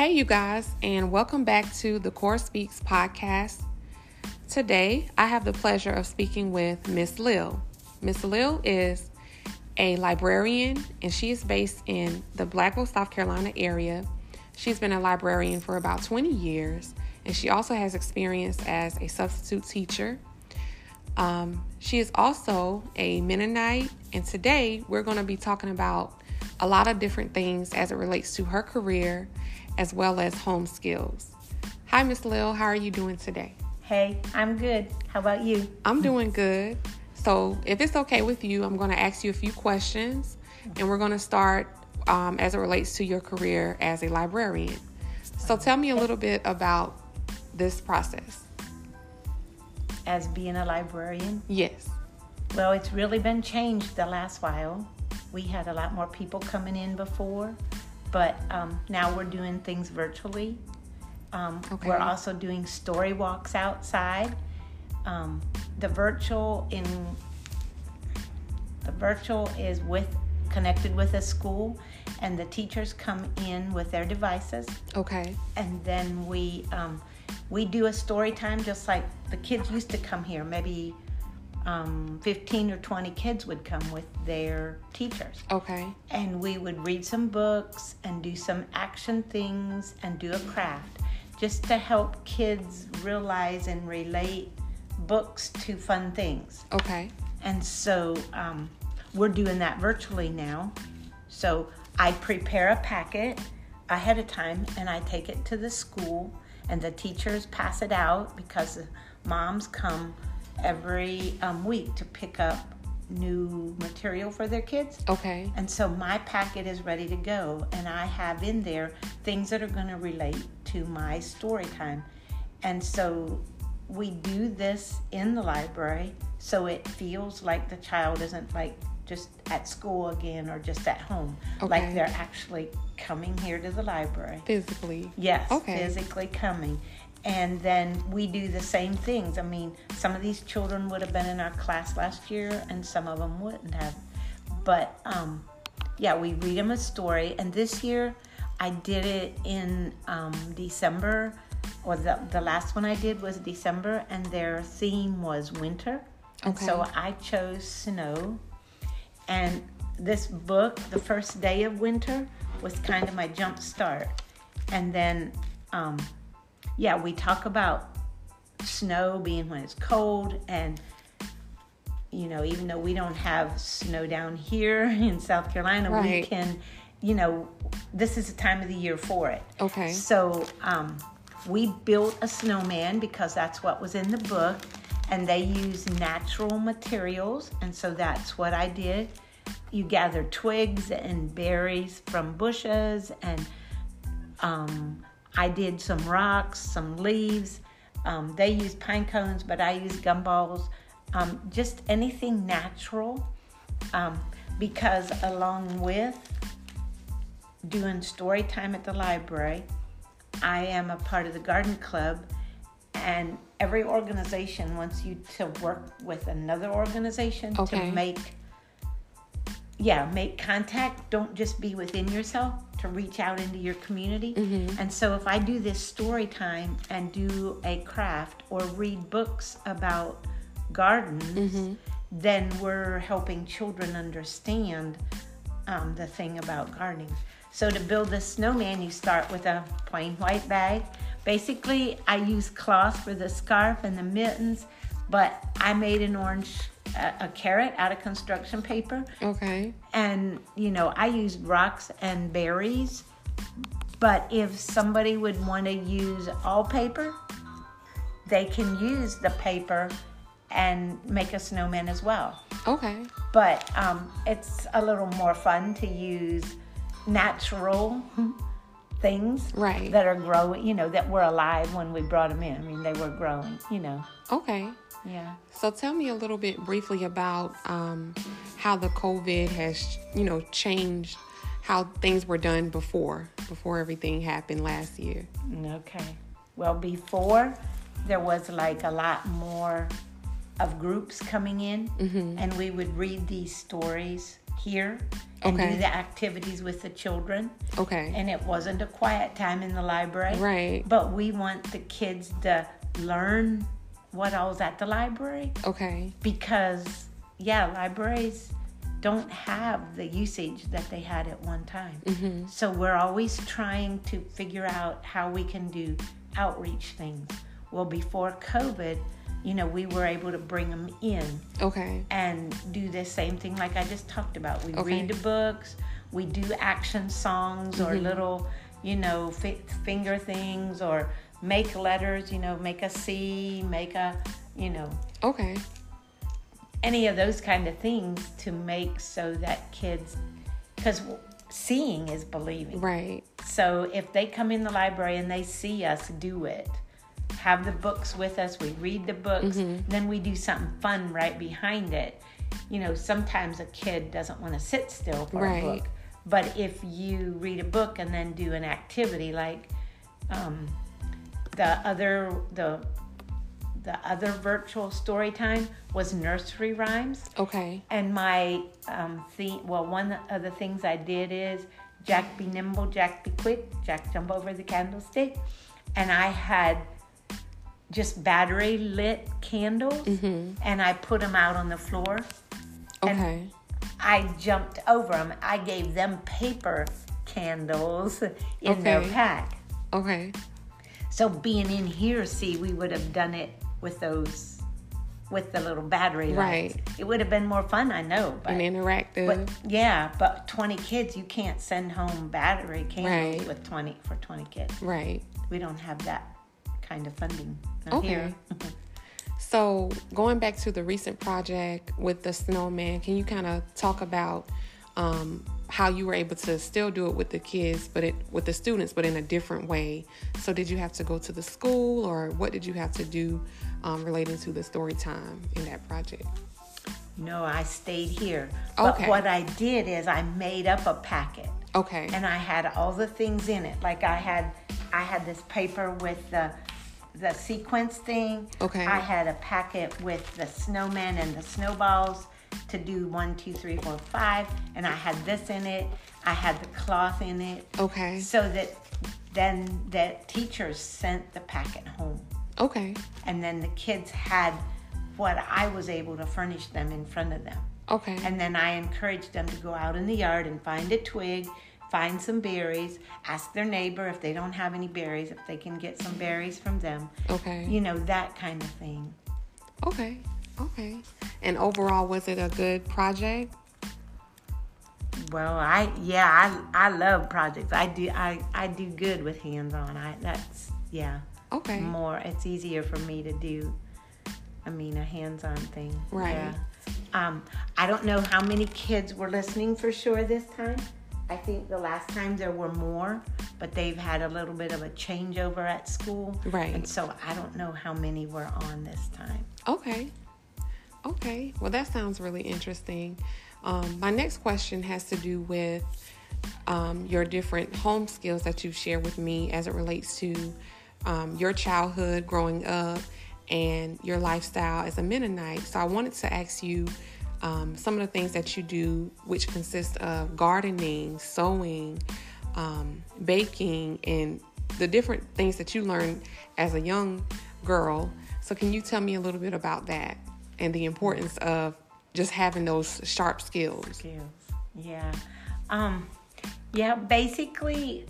Hey, you guys, and welcome back to the Koraspeaks podcast. Today, I have the pleasure of speaking with Miss Lil. Miss Lil is a librarian, and she is based in the Blackville, South Carolina area. She's been a librarian for about 20 years, and she also has experience as a substitute teacher. Um, she is also a Mennonite, and today we're going to be talking about a lot of different things as it relates to her career as well as home skills. Hi, Miss Lil. How are you doing today? Hey, I'm good. How about you? I'm doing good. So, if it's okay with you, I'm going to ask you a few questions, and we're going to start um, as it relates to your career as a librarian. So, tell me a little bit about this process. As being a librarian? Yes. Well, it's really been changed the last while. We had a lot more people coming in before but um, now we're doing things virtually. Um, okay. We're also doing story walks outside. Um, the virtual in the virtual is with connected with a school, and the teachers come in with their devices. Okay. And then we um, we do a story time just like the kids used to come here, maybe um, 15 or 20 kids would come with their teachers. Okay. And we would read some books and do some action things and do a craft just to help kids realize and relate books to fun things. Okay. And so um, we're doing that virtually now. So I prepare a packet ahead of time and I take it to the school and the teachers pass it out because moms come every um, week to pick up new material for their kids. Okay. And so my packet is ready to go, and I have in there things that are going to relate to my story time. And so we do this in the library so it feels like the child isn't like just at school again or just at home. Okay. Like they're actually coming here to the library. Physically. Yes, okay. physically coming and then we do the same things. I mean, some of these children would have been in our class last year, and some of them wouldn't have. But um, yeah, we read them a story, and this year I did it in um, December, or the the last one I did was December, and their theme was winter, and okay. so I chose snow. And this book, the first day of winter, was kind of my jump start, and then. Um, yeah, we talk about snow being when it's cold and you know, even though we don't have snow down here in South Carolina, right. we can, you know, this is the time of the year for it. Okay. So um, we built a snowman because that's what was in the book, and they use natural materials, and so that's what I did. You gather twigs and berries from bushes and um, I did some rocks, some leaves. Um, they use pine cones, but I use gumballs. Um, just anything natural. Um, because along with doing story time at the library, I am a part of the garden club, and every organization wants you to work with another organization okay. to make yeah make contact don't just be within yourself to reach out into your community. Mm-hmm. And so if I do this story time and do a craft or read books about gardens, mm-hmm. then we're helping children understand um, the thing about gardening. So to build a snowman, you start with a plain white bag. Basically, I use cloth for the scarf and the mittens, but I made an orange a, a, carrot out of construction paper. Okay. And you know, I use rocks and berries, but if somebody would want to use all paper, they can use the paper and make a snowman as well. Okay. But um, it's a little more fun to use natural things right. that are growing, you know, that were alive when we brought them in. I mean, they were growing, you know. Okay. Yeah. So tell me a little bit briefly about um, how the COVID has, you know, changed how things were done before, before everything happened last year. Okay. Well, before there was like a lot more of groups coming in, mm-hmm. and we would read these stories here and Okay. do the activities with the children. Okay. And it wasn't a quiet time in the library. Right. But we want the kids to learn what all's at the library Okay. because, yeah, libraries don't have the usage that they had at one time. Mm-hmm. So we're always trying to figure out how we can do outreach things. Well, before COVID, you know, we were able to bring them in Okay. and do the same thing like I just talked about. We Okay. read the books, we do action songs or Mhm. little, you know, fi- finger things or make letters, you know, make a C, make a, you know, Okay. any of those kind of things to make so that kids, because seeing is believing. Right. So if they come in the library and they see us do it, have the books with us, we read the books, Mhm. then we do something fun right behind it. You know, sometimes a kid doesn't want to sit still for Right. a book. But if you read a book and then do an activity like um, the other the the other virtual story time was nursery rhymes Okay. and my um, theme, well, one of the things I did is Jack be nimble, Jack be quick, Jack jump over the candlestick. And I had just battery lit candles Mm-hmm. and I put them out on the floor. And- Okay. I jumped over them. I gave them paper candles in their pack. Okay. So being in here, see, we would have done it with those, with the little battery lights. Right. It would have been more fun, I know. But And interactive. But yeah, but 20 kids, you can't send home battery candles Right. with 20 for 20 kids. right. We don't have that kind of funding Okay. So going back to the recent project with the snowman, can you kind of talk about um, how you were able to still do it with the kids, but it, with the students, but in a different way? So did you have to go to the school, or what did you have to do um, relating to the story time in that project? No, I stayed here. But Okay. what I did is I made up a packet Okay. and I had all the things in it. Like I had I had this paper with the the sequence thing. Okay. I had a packet with the snowman and the snowballs to do one, two, three, four, five, and I had this in it. I had the cloth in it. Okay. so that then the teachers sent the packet home Okay. and then the kids had what i was able to furnish them in front of them Okay. and then i encouraged them to go out in the yard and find a twig find some berries ask their neighbor if they don't have any berries if they can get some berries from them Okay. you know that kind of thing Okay. Okay. And overall, was it a good project? well i yeah i i love projects i do i i do good with hands on i that's yeah Okay. more it's easier for me to do i mean a hands-on thing Right. yeah. um i don't know how many kids were listening for sure this time i think the last time there were more but they've had a little bit of a changeover at school Right. and so i don't know how many were on this time Okay. Okay. Well, that sounds really interesting. Um, my next question has to do with um, your different home skills that you've shared with me as it relates to um, your childhood growing up and your lifestyle as a Mennonite. So I wanted to ask you um, some of the things that you do, which consist of gardening, sewing, um, baking, and the different things that you learned as a young girl. So, can you tell me a little bit about that and the importance of just having those sharp skills? skills yeah um yeah basically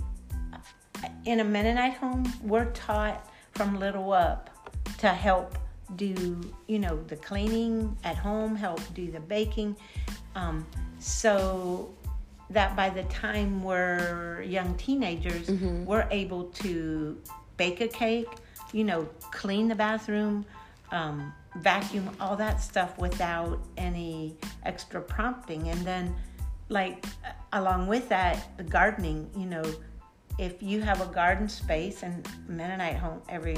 in a mennonite home we're taught from little up to help do you know the cleaning at home help do the baking. Um, so that by the time we're young teenagers we're able to bake a cake you know clean the bathroom um, vacuum all that stuff without any extra prompting. And then like along with that the gardening you know if you have a garden space and mennonite home every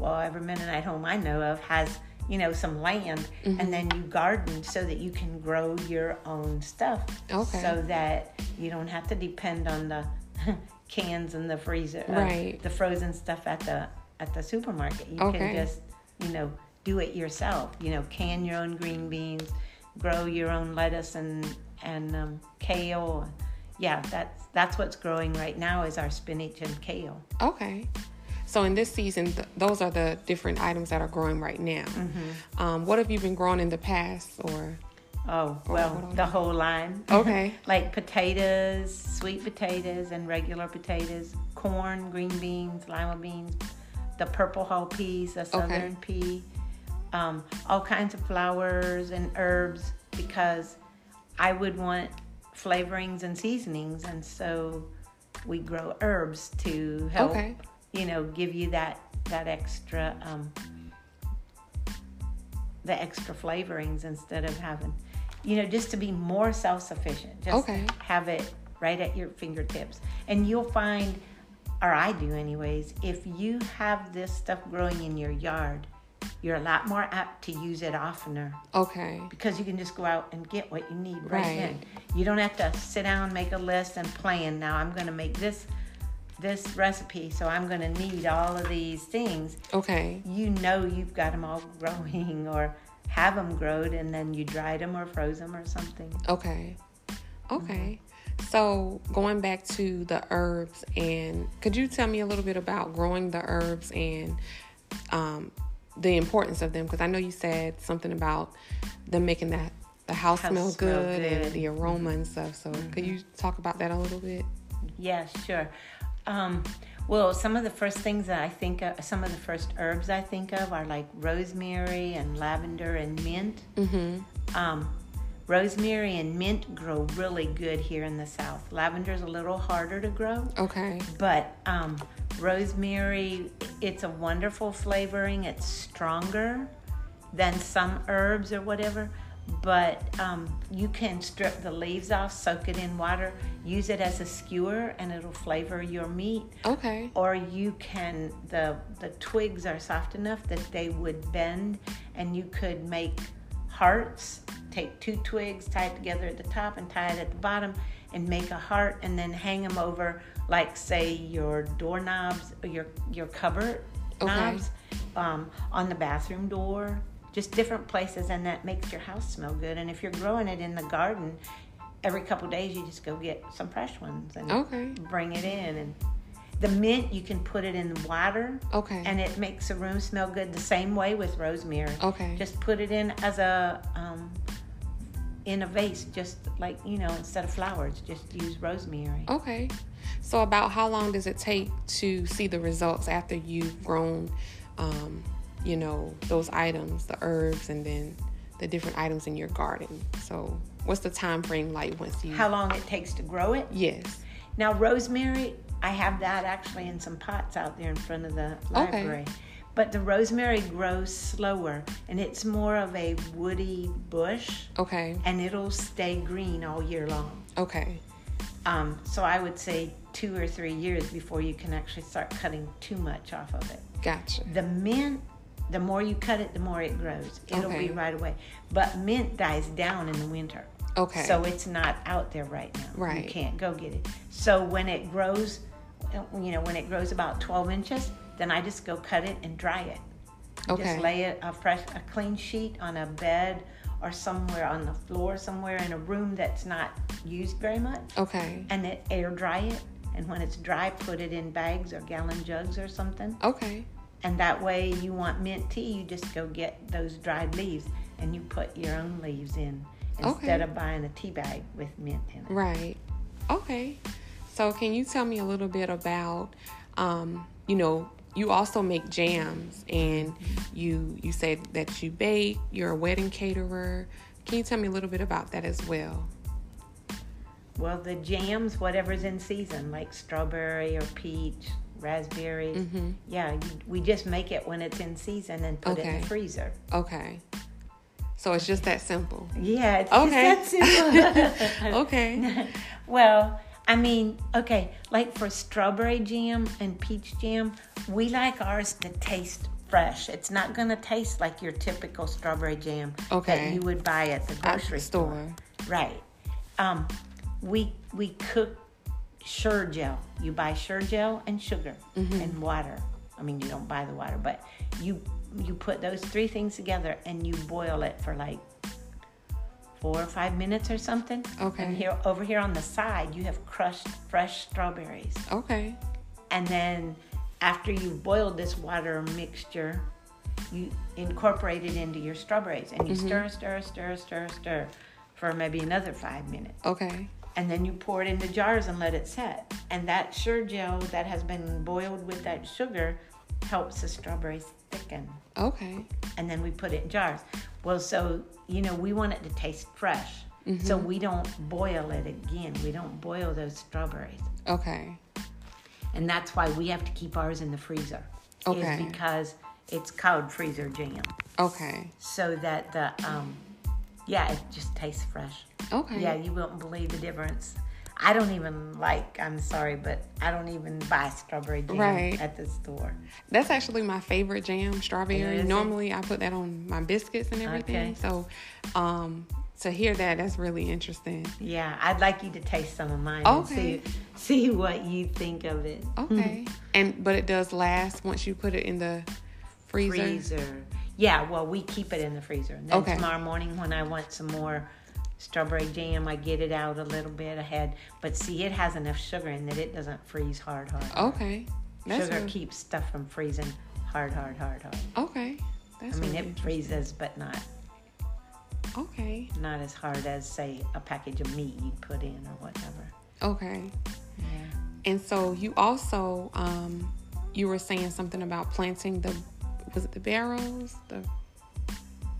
well every mennonite home i know of has you know some land and then you garden so that you can grow your own stuff Okay. so that you don't have to depend on the cans and the freezer uh, Right. the frozen stuff at the at the supermarket you Okay. can just you know do it yourself you know can your own green beans grow your own lettuce and and um, kale. Yeah, that's that's what's growing right now is our spinach and kale. Okay. So in this season, th- those are the different items that are growing right now. Mm-hmm. Um, what have you been growing in the past, or Oh, Or well, the whole line. Okay. like potatoes, sweet potatoes, and regular potatoes, corn, green beans, lima beans, the purple hull peas, the southern pea, um, all kinds of flowers and herbs because I would want flavorings and seasonings, and so we grow herbs to help, Okay. You know, give you that that extra. Um, the extra flavorings instead of having, you know, just to be more self sufficient. Just Okay. have it right at your fingertips. And you'll find, or I do anyways, if you have this stuff growing in your yard, you're a lot more apt to use it oftener okay, because you can just go out and get what you need right, Right. then. You don't have to sit down, make a list, and plan. Now I'm going to make this this recipe, so I'm going to need all of these things okay, you know you've got them all growing or have them growed and then you dried them or froze them or something. okay, okay. So going back to the herbs, and could you tell me a little bit about growing the herbs and um, the importance of them? Because I know you said something about them making that the house, House smell, good, good. and the aroma and stuff. So could you talk about that a little bit? Yeah, sure. Um, well, some of the first things that I think of, some of the first herbs I think of are like rosemary and lavender and mint. Mm-hmm. Um, rosemary and mint grow really good here in the South. Lavender is a little harder to grow. Okay. But um, rosemary, it's a wonderful flavoring. It's stronger than some herbs or whatever. But um, you can strip the leaves off, soak it in water, use it as a skewer, and it'll flavor your meat. Okay. Or you can the the twigs are soft enough that they would bend, and you could make hearts. Take two twigs, tie it together at the top, and tie it at the bottom, and make a heart, and then hang them over, like say your doorknobs or your your cupboard Okay. knobs, um, on the bathroom door. Just different places, and that makes your house smell good. And if you're growing it in the garden, every couple days you just go get some fresh ones and Okay. bring it in and the mint you can put it in water Okay. and it makes the room smell good the same way with rosemary Okay. just put it in as a um, in a vase just like you know instead of flowers just use rosemary Okay. So about how long does it take to see the results after you've grown, um, you know, those items, the herbs, and then the different items in your garden? So what's the time frame like once you? how long it takes to grow it Yes. now rosemary i have that actually in some pots out there in front of the library but the rosemary grows slower and it's more of a woody bush Okay. and it'll stay green all year long Okay. Um, so I would say two or three years before you can actually start cutting too much off of it. Gotcha. The mint, the more you cut it, the more it grows. It'll Okay. be right away. But mint dies down in the winter. Okay. So it's not out there right now. Right. You can't go get it. So when it grows, you know, when it grows about 12 inches, then I just go cut it and dry it. Okay. Just lay it a fresh, a clean sheet on a bed or somewhere on the floor, somewhere in a room that's not used very much Okay. and then air dry it. And when it's dry, put it in bags or gallon jugs or something. Okay. And that way, you want mint tea, you just go get those dried leaves and you put your own leaves in instead Okay. of buying a tea bag with mint in it. Right. Okay. So can you tell me a little bit about, um, you know, you also make jams, and you you say that you bake. You're a wedding caterer. Can you tell me a little bit about that as well? Well, the jams, whatever's in season, like strawberry or peach, raspberries, Mm-hmm. yeah, you, we just make it when it's in season and put it in the freezer. Okay. So it's just that simple. Yeah, it's Okay. just that simple. Okay. Well, I mean, okay, like for strawberry jam and peach jam, we like ours to taste fresh. It's not going to taste like your typical strawberry jam Okay. that you would buy at the At grocery the store. store. Right. Um, we we cook Sure-Jell. You buy Sure-Jell and sugar Mm-hmm. and water. I mean, you don't buy the water, but you you put those three things together and you boil it for like four or five minutes or something. Okay. And here over here on the side, you have crushed fresh strawberries. Okay. And then after you've boiled this water mixture, you incorporate it into your strawberries and you stir, stir, stir, stir, stir for maybe another five minutes. Okay. And then you pour it into jars and let it set. And that Sure-Jell that has been boiled with that sugar helps the strawberries thicken. Okay. And then we put it in jars. Well, so, you know, we want it to taste fresh. So we don't boil it again. We don't boil those strawberries. Okay. And that's why we have to keep ours in the freezer. Okay. Is because it's called freezer jam. Okay. So that the, um, yeah, it just tastes fresh. Okay. Yeah, you wouldn't believe the difference. I don't even like, I'm sorry, but I don't even buy strawberry jam Right. at the store. That's actually my favorite jam, strawberry. Is it? Normally, I put that on my biscuits and everything. Okay. So, um, to hear that, that's really interesting. Yeah, I'd like you to taste some of mine Okay. and see, see what you think of it. Okay. and but it does last once you put it in the freezer. Freezer. Yeah, well, we keep it in the freezer. And then Okay. tomorrow morning when I want some more strawberry jam, I get it out a little bit ahead. But see, it has enough sugar in that it doesn't freeze hard, hard. hard. Okay. That's sugar keeps stuff from freezing hard, hard, hard, hard. okay. That's I mean, really it freezes, but not Okay. not as hard as say a package of meat you put in or whatever. Okay. Yeah. And so you also um you were saying something about planting the was it the barrels? The,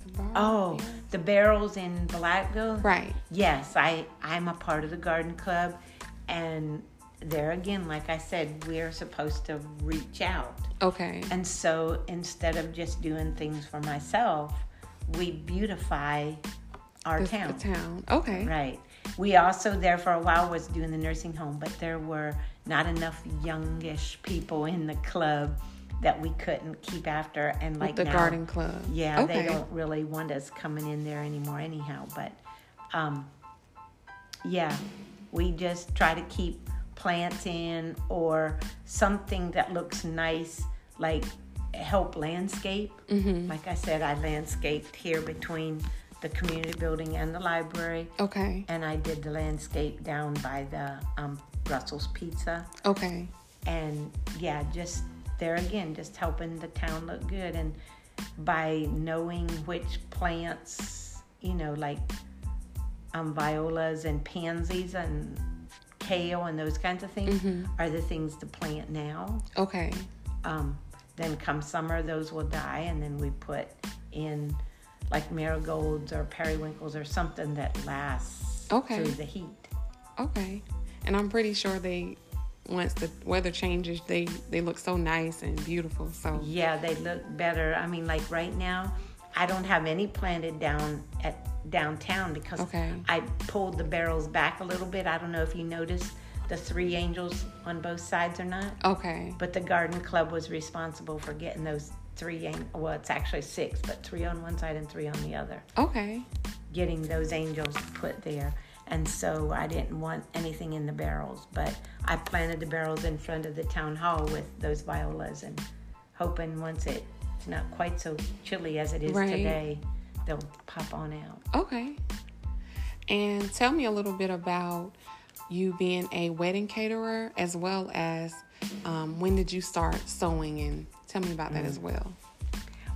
the bar- Oh, the barrels in Blackville. Right. Yes, I I'm a part of the garden club, and there again, like I said, we're supposed to reach out. Okay. And so instead of just doing things for myself, we beautify our The, town. the town. Okay. Right. We also there for a while was doing the nursing home, but there were not enough youngish people in the club that we couldn't keep after. And like With the now, garden club. yeah, Okay. they don't really want us coming in there anymore, anyhow. But um, yeah, we just try to keep plants in or something that looks nice, like help landscape. Mm-hmm. Like I said, I landscaped here between the community building and the library, Okay. and I did the landscape down by the um, Brussels Pizza Okay. and yeah, just there again, just helping the town look good, and by knowing which plants, you know, like um, violas and pansies and kale and those kinds of things Mhm. are the things to plant now. Okay. Um, then come summer, those will die, and then we put in like marigolds or periwinkles or something that lasts Okay. through the heat. Okay. And I'm pretty sure they once the weather changes, they they look so nice and beautiful. So Yeah, they look better. I mean, like right now, I don't have any planted down at downtown because Okay. I pulled the barrels back a little bit. I don't know if you noticed the three angels on both sides or not, okay. but the garden club was responsible for getting those three. ang- Well, it's actually six, but three on one side and three on the other. Okay. Getting those angels put there. And so I didn't want anything in the barrels, but I planted the barrels in front of the town hall with those violas and hoping once it's not quite so chilly as it is Right. today, they'll pop on out. Okay. And tell me a little bit about you being a wedding caterer as well as um, when did you start sewing and tell me about that as well.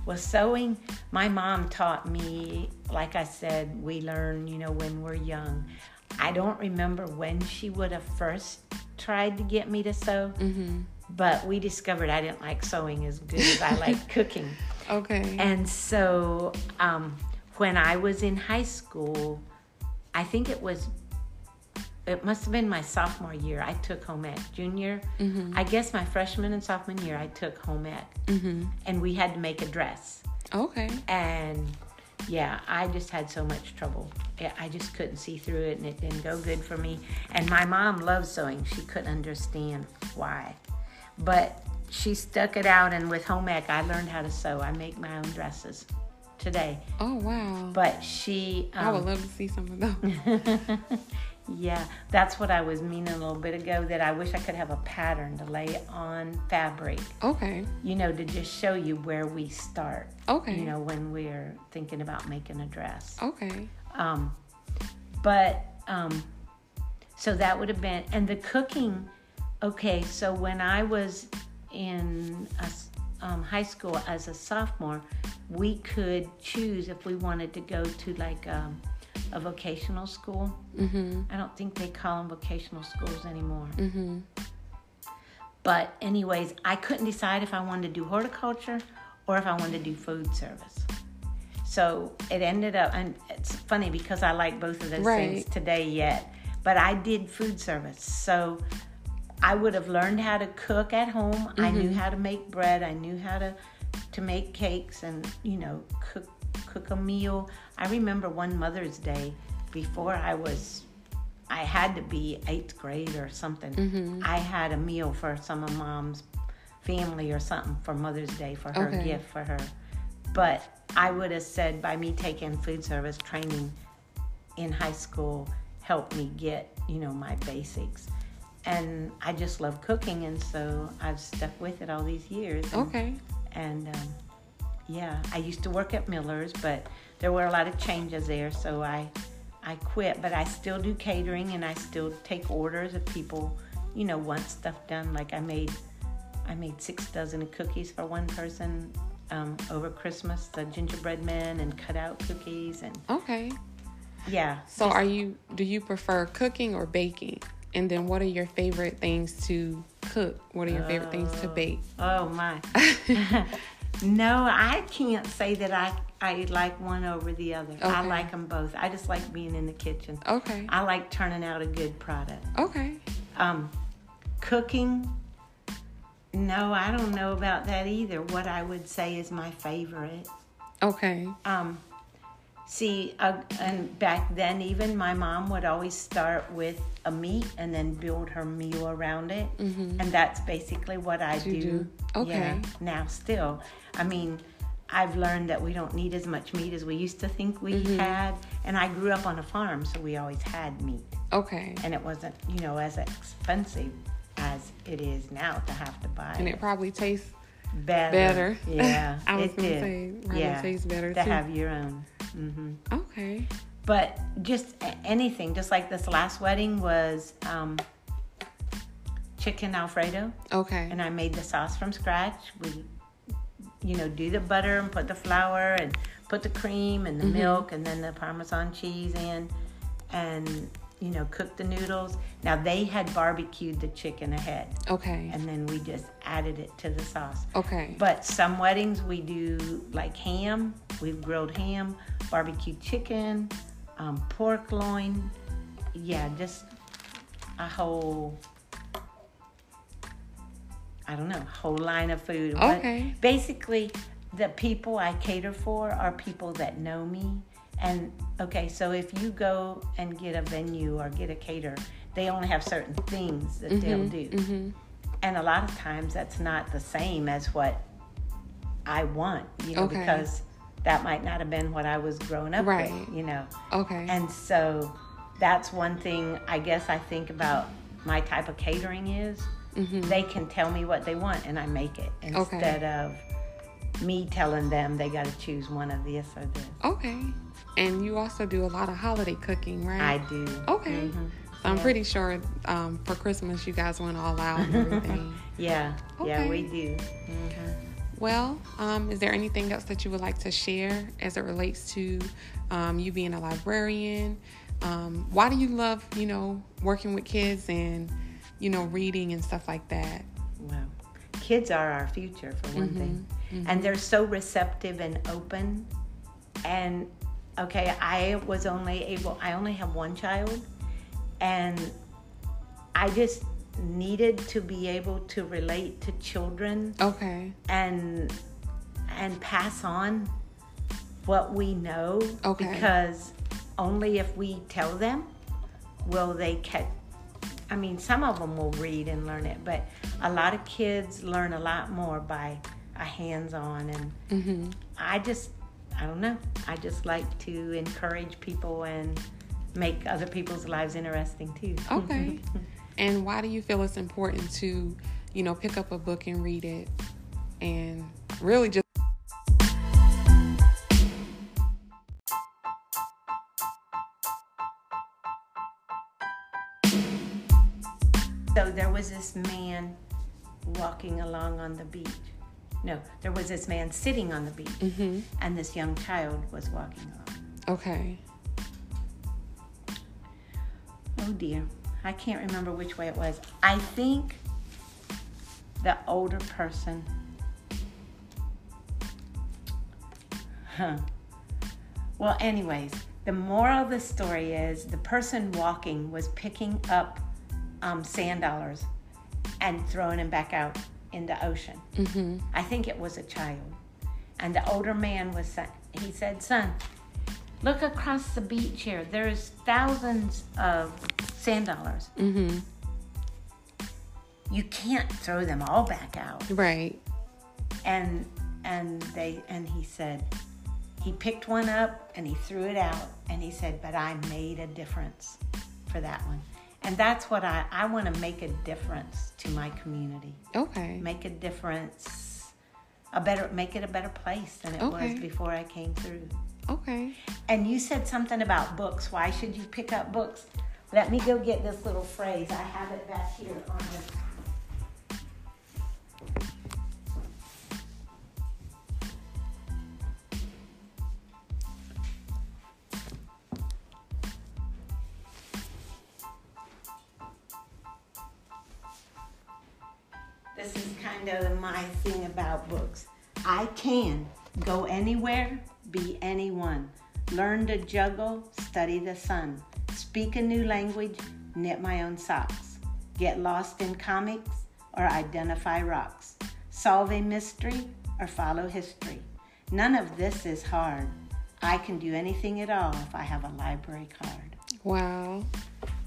Well, sewing, my mom taught me, like I said, we learn, you know, when we're young. I don't remember when she would have first tried to get me to sew, Mm-hmm. but we discovered I didn't like sewing as good as I like cooking. Okay. And so um, when I was in high school, I think it was, it must have been my sophomore year, I took home ec. Junior, I guess my freshman and sophomore year, I took home ec. mm-hmm. And we had to make a dress. Okay. And yeah, I just had so much trouble. I just couldn't see through it and it didn't go good for me. And my mom loved sewing. She couldn't understand why. But she stuck it out and with home ec I learned how to sew. I make my own dresses today. Oh wow. But she I would um, love to see some of those. Yeah, that's what I was meaning a little bit ago that I wish I could have a pattern to lay on fabric, Okay. you know, to just show you where we start. Okay. You know, when we're thinking about making a dress. Okay. Um, but um, so that would have been and the cooking. Okay, so when I was in a um, high school as a sophomore, we could choose if we wanted to go to like um, a vocational school. Mm-hmm. I don't think they call them vocational schools anymore. Mm-hmm. But, anyways, I couldn't decide if I wanted to do horticulture or if I wanted to do food service. So it ended up, and it's funny because I like both of those Right. things today yet. But I did food service. So I would have learned how to cook at home. I knew how to make bread. I knew how to to make cakes and you know cook cook a meal. I remember one Mother's Day before I was I had to be eighth grade or something. I had a meal for some of mom's family or something for Mother's Day for her Okay. gift for her. But I would have said by me taking food service training in high school helped me get, you know, my basics. And I just love cooking, and so I've stuck with it all these years. And, Okay. and um, yeah, I used to work at Miller's, but there were a lot of changes there, so I I quit. But I still do catering, and I still take orders if people, you know, want stuff done. Like I made I made six dozen cookies for one person um, over Christmas, the gingerbread men and cutout cookies, and Okay. yeah. So are you do you prefer cooking or baking? And then what are your favorite things to cook? What are your favorite things to bake? Oh my. no, I can't say that I I like one over the other. I like them both. I just like being in the kitchen. Okay. I like turning out a good product. Okay. Um, cooking. No, I don't know about that either. What I would say is my favorite. Okay. Um, see, uh, and back then, even my mom would always start with a meat and then build her meal around it, and that's basically what I Mm-hmm. Do. do? Okay. Yeah, now still, I mean, I've learned that we don't need as much meat as we used to think we Mm-hmm. had, and I grew up on a farm, so we always had meat, Okay. and it wasn't, you know, as expensive as it is now to have to buy. And it probably tastes better. better. Yeah, I was it gonna did. say, probably yeah, tastes better to too. have your own. Hmm okay. But just anything, just like this last wedding was um, chicken Alfredo, Okay. and I made the sauce from scratch. We, you know, do the butter and put the flour and put the cream and the milk and then the Parmesan cheese in, and you know, cook the noodles. Now they had barbecued the chicken ahead, Okay. and then we just added it to the sauce. Okay. But some weddings we do like ham, we've grilled ham, barbecue chicken, um, pork loin. Yeah, just a whole, I don't know, whole line of food. But Okay. basically, the people I cater for are people that know me. And okay, so if you go and get a venue or get a cater, they only have certain things that they'll do Mm-hmm. and a lot of times that's not the same as what I want, you know, Okay. because that might not have been what I was growing up Right. with, you know. Okay. And so that's one thing I guess I think about my type of catering is Mm-hmm. they can tell me what they want and I make it instead of me telling them they got to choose one of this or this. okay. And you also do a lot of holiday cooking, right? I do. Okay. Mhm. So I'm yeah. pretty sure um, for Christmas you guys went all out and everything. Yeah, yeah, we Okay. do. hmm well, um, is there anything else that you would like to share as it relates to um, you being a librarian? Um, why do you love, you know, working with kids and, you know, reading and stuff like that? Well, kids are our future for one thing, and they're so receptive and open. And okay, I was only able, I only have one child, and I just needed to be able to relate to children Okay. and and pass on what we know Okay. because only if we tell them will they catch I mean some of them will read and learn it but a lot of kids learn a lot more by a hands-on and Mm-hmm. I just I don't know. I just like to encourage people and make other people's lives interesting too. Okay. and why do you feel it's important to, you know, pick up a book and read it and really just So there was this man walking along on the beach no, there was this man sitting on the beach, Mm-hmm. and this young child was walking along. Okay. Oh dear, I can't remember which way it was. I think the older person. Huh. Well, anyways, the moral of the story is the person walking was picking up um, sand dollars and throwing them back out in the ocean. Mm-hmm. I think it was a child. And the older man was, he said, Son, look across the beach here. There's thousands of sand dollars. Mm-hmm. You can't throw them all back out. Right. And and they and he said, he picked one up and he threw it out and he said, But I made a difference for that one. And that's what I, I want to make a difference to my community. Okay. Make a difference, a better make it a better place than it Okay. was before I came through. Okay. And you said something about books. Why should you pick up books? Let me go get this little phrase. I have it back here on the. This is kind of my thing about books. I can go anywhere, be anyone. Learn to juggle, study the sun. Speak a new language, knit my own socks. Get lost in comics or identify rocks. Solve a mystery or follow history. None of this is hard. I can do anything at all if I have a library card. Wow.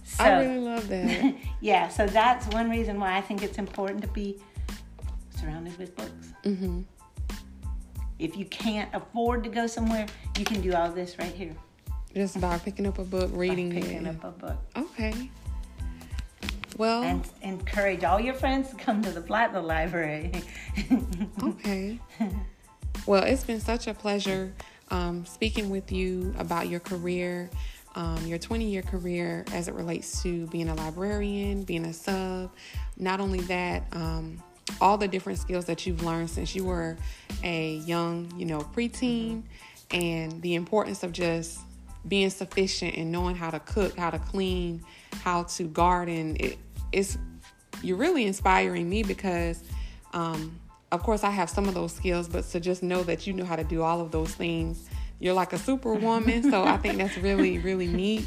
So, I really love that. yeah, so that's one reason why I think it's important to be surrounded with books. mm-hmm. If you can't afford to go somewhere, you can do all this right here. Just by picking up a book, by reading picking it. up a book. Okay. Well, And encourage all your friends to come to the Platinum Library. okay. Well, it's been such a pleasure um, speaking with you about your career, um, your 20 year career as it relates to being a librarian, being a sub. Not only that, um, all the different skills that you've learned since you were a young, you know, preteen, and the importance of just being sufficient and knowing how to cook, how to clean, how to garden. It, it's you're really inspiring me because, um, of course, I have some of those skills, but to just know that you know how to do all of those things, you're like a superwoman. so I think that's really, really neat.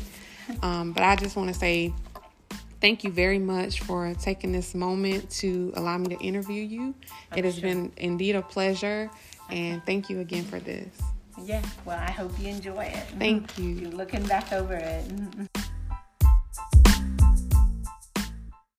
Um, but I just want to say thank you very much for taking this moment to allow me to interview you. it has sure. been indeed a pleasure, and thank you again for this. yeah, well, I hope you enjoy it. Thank you. You're looking back over it.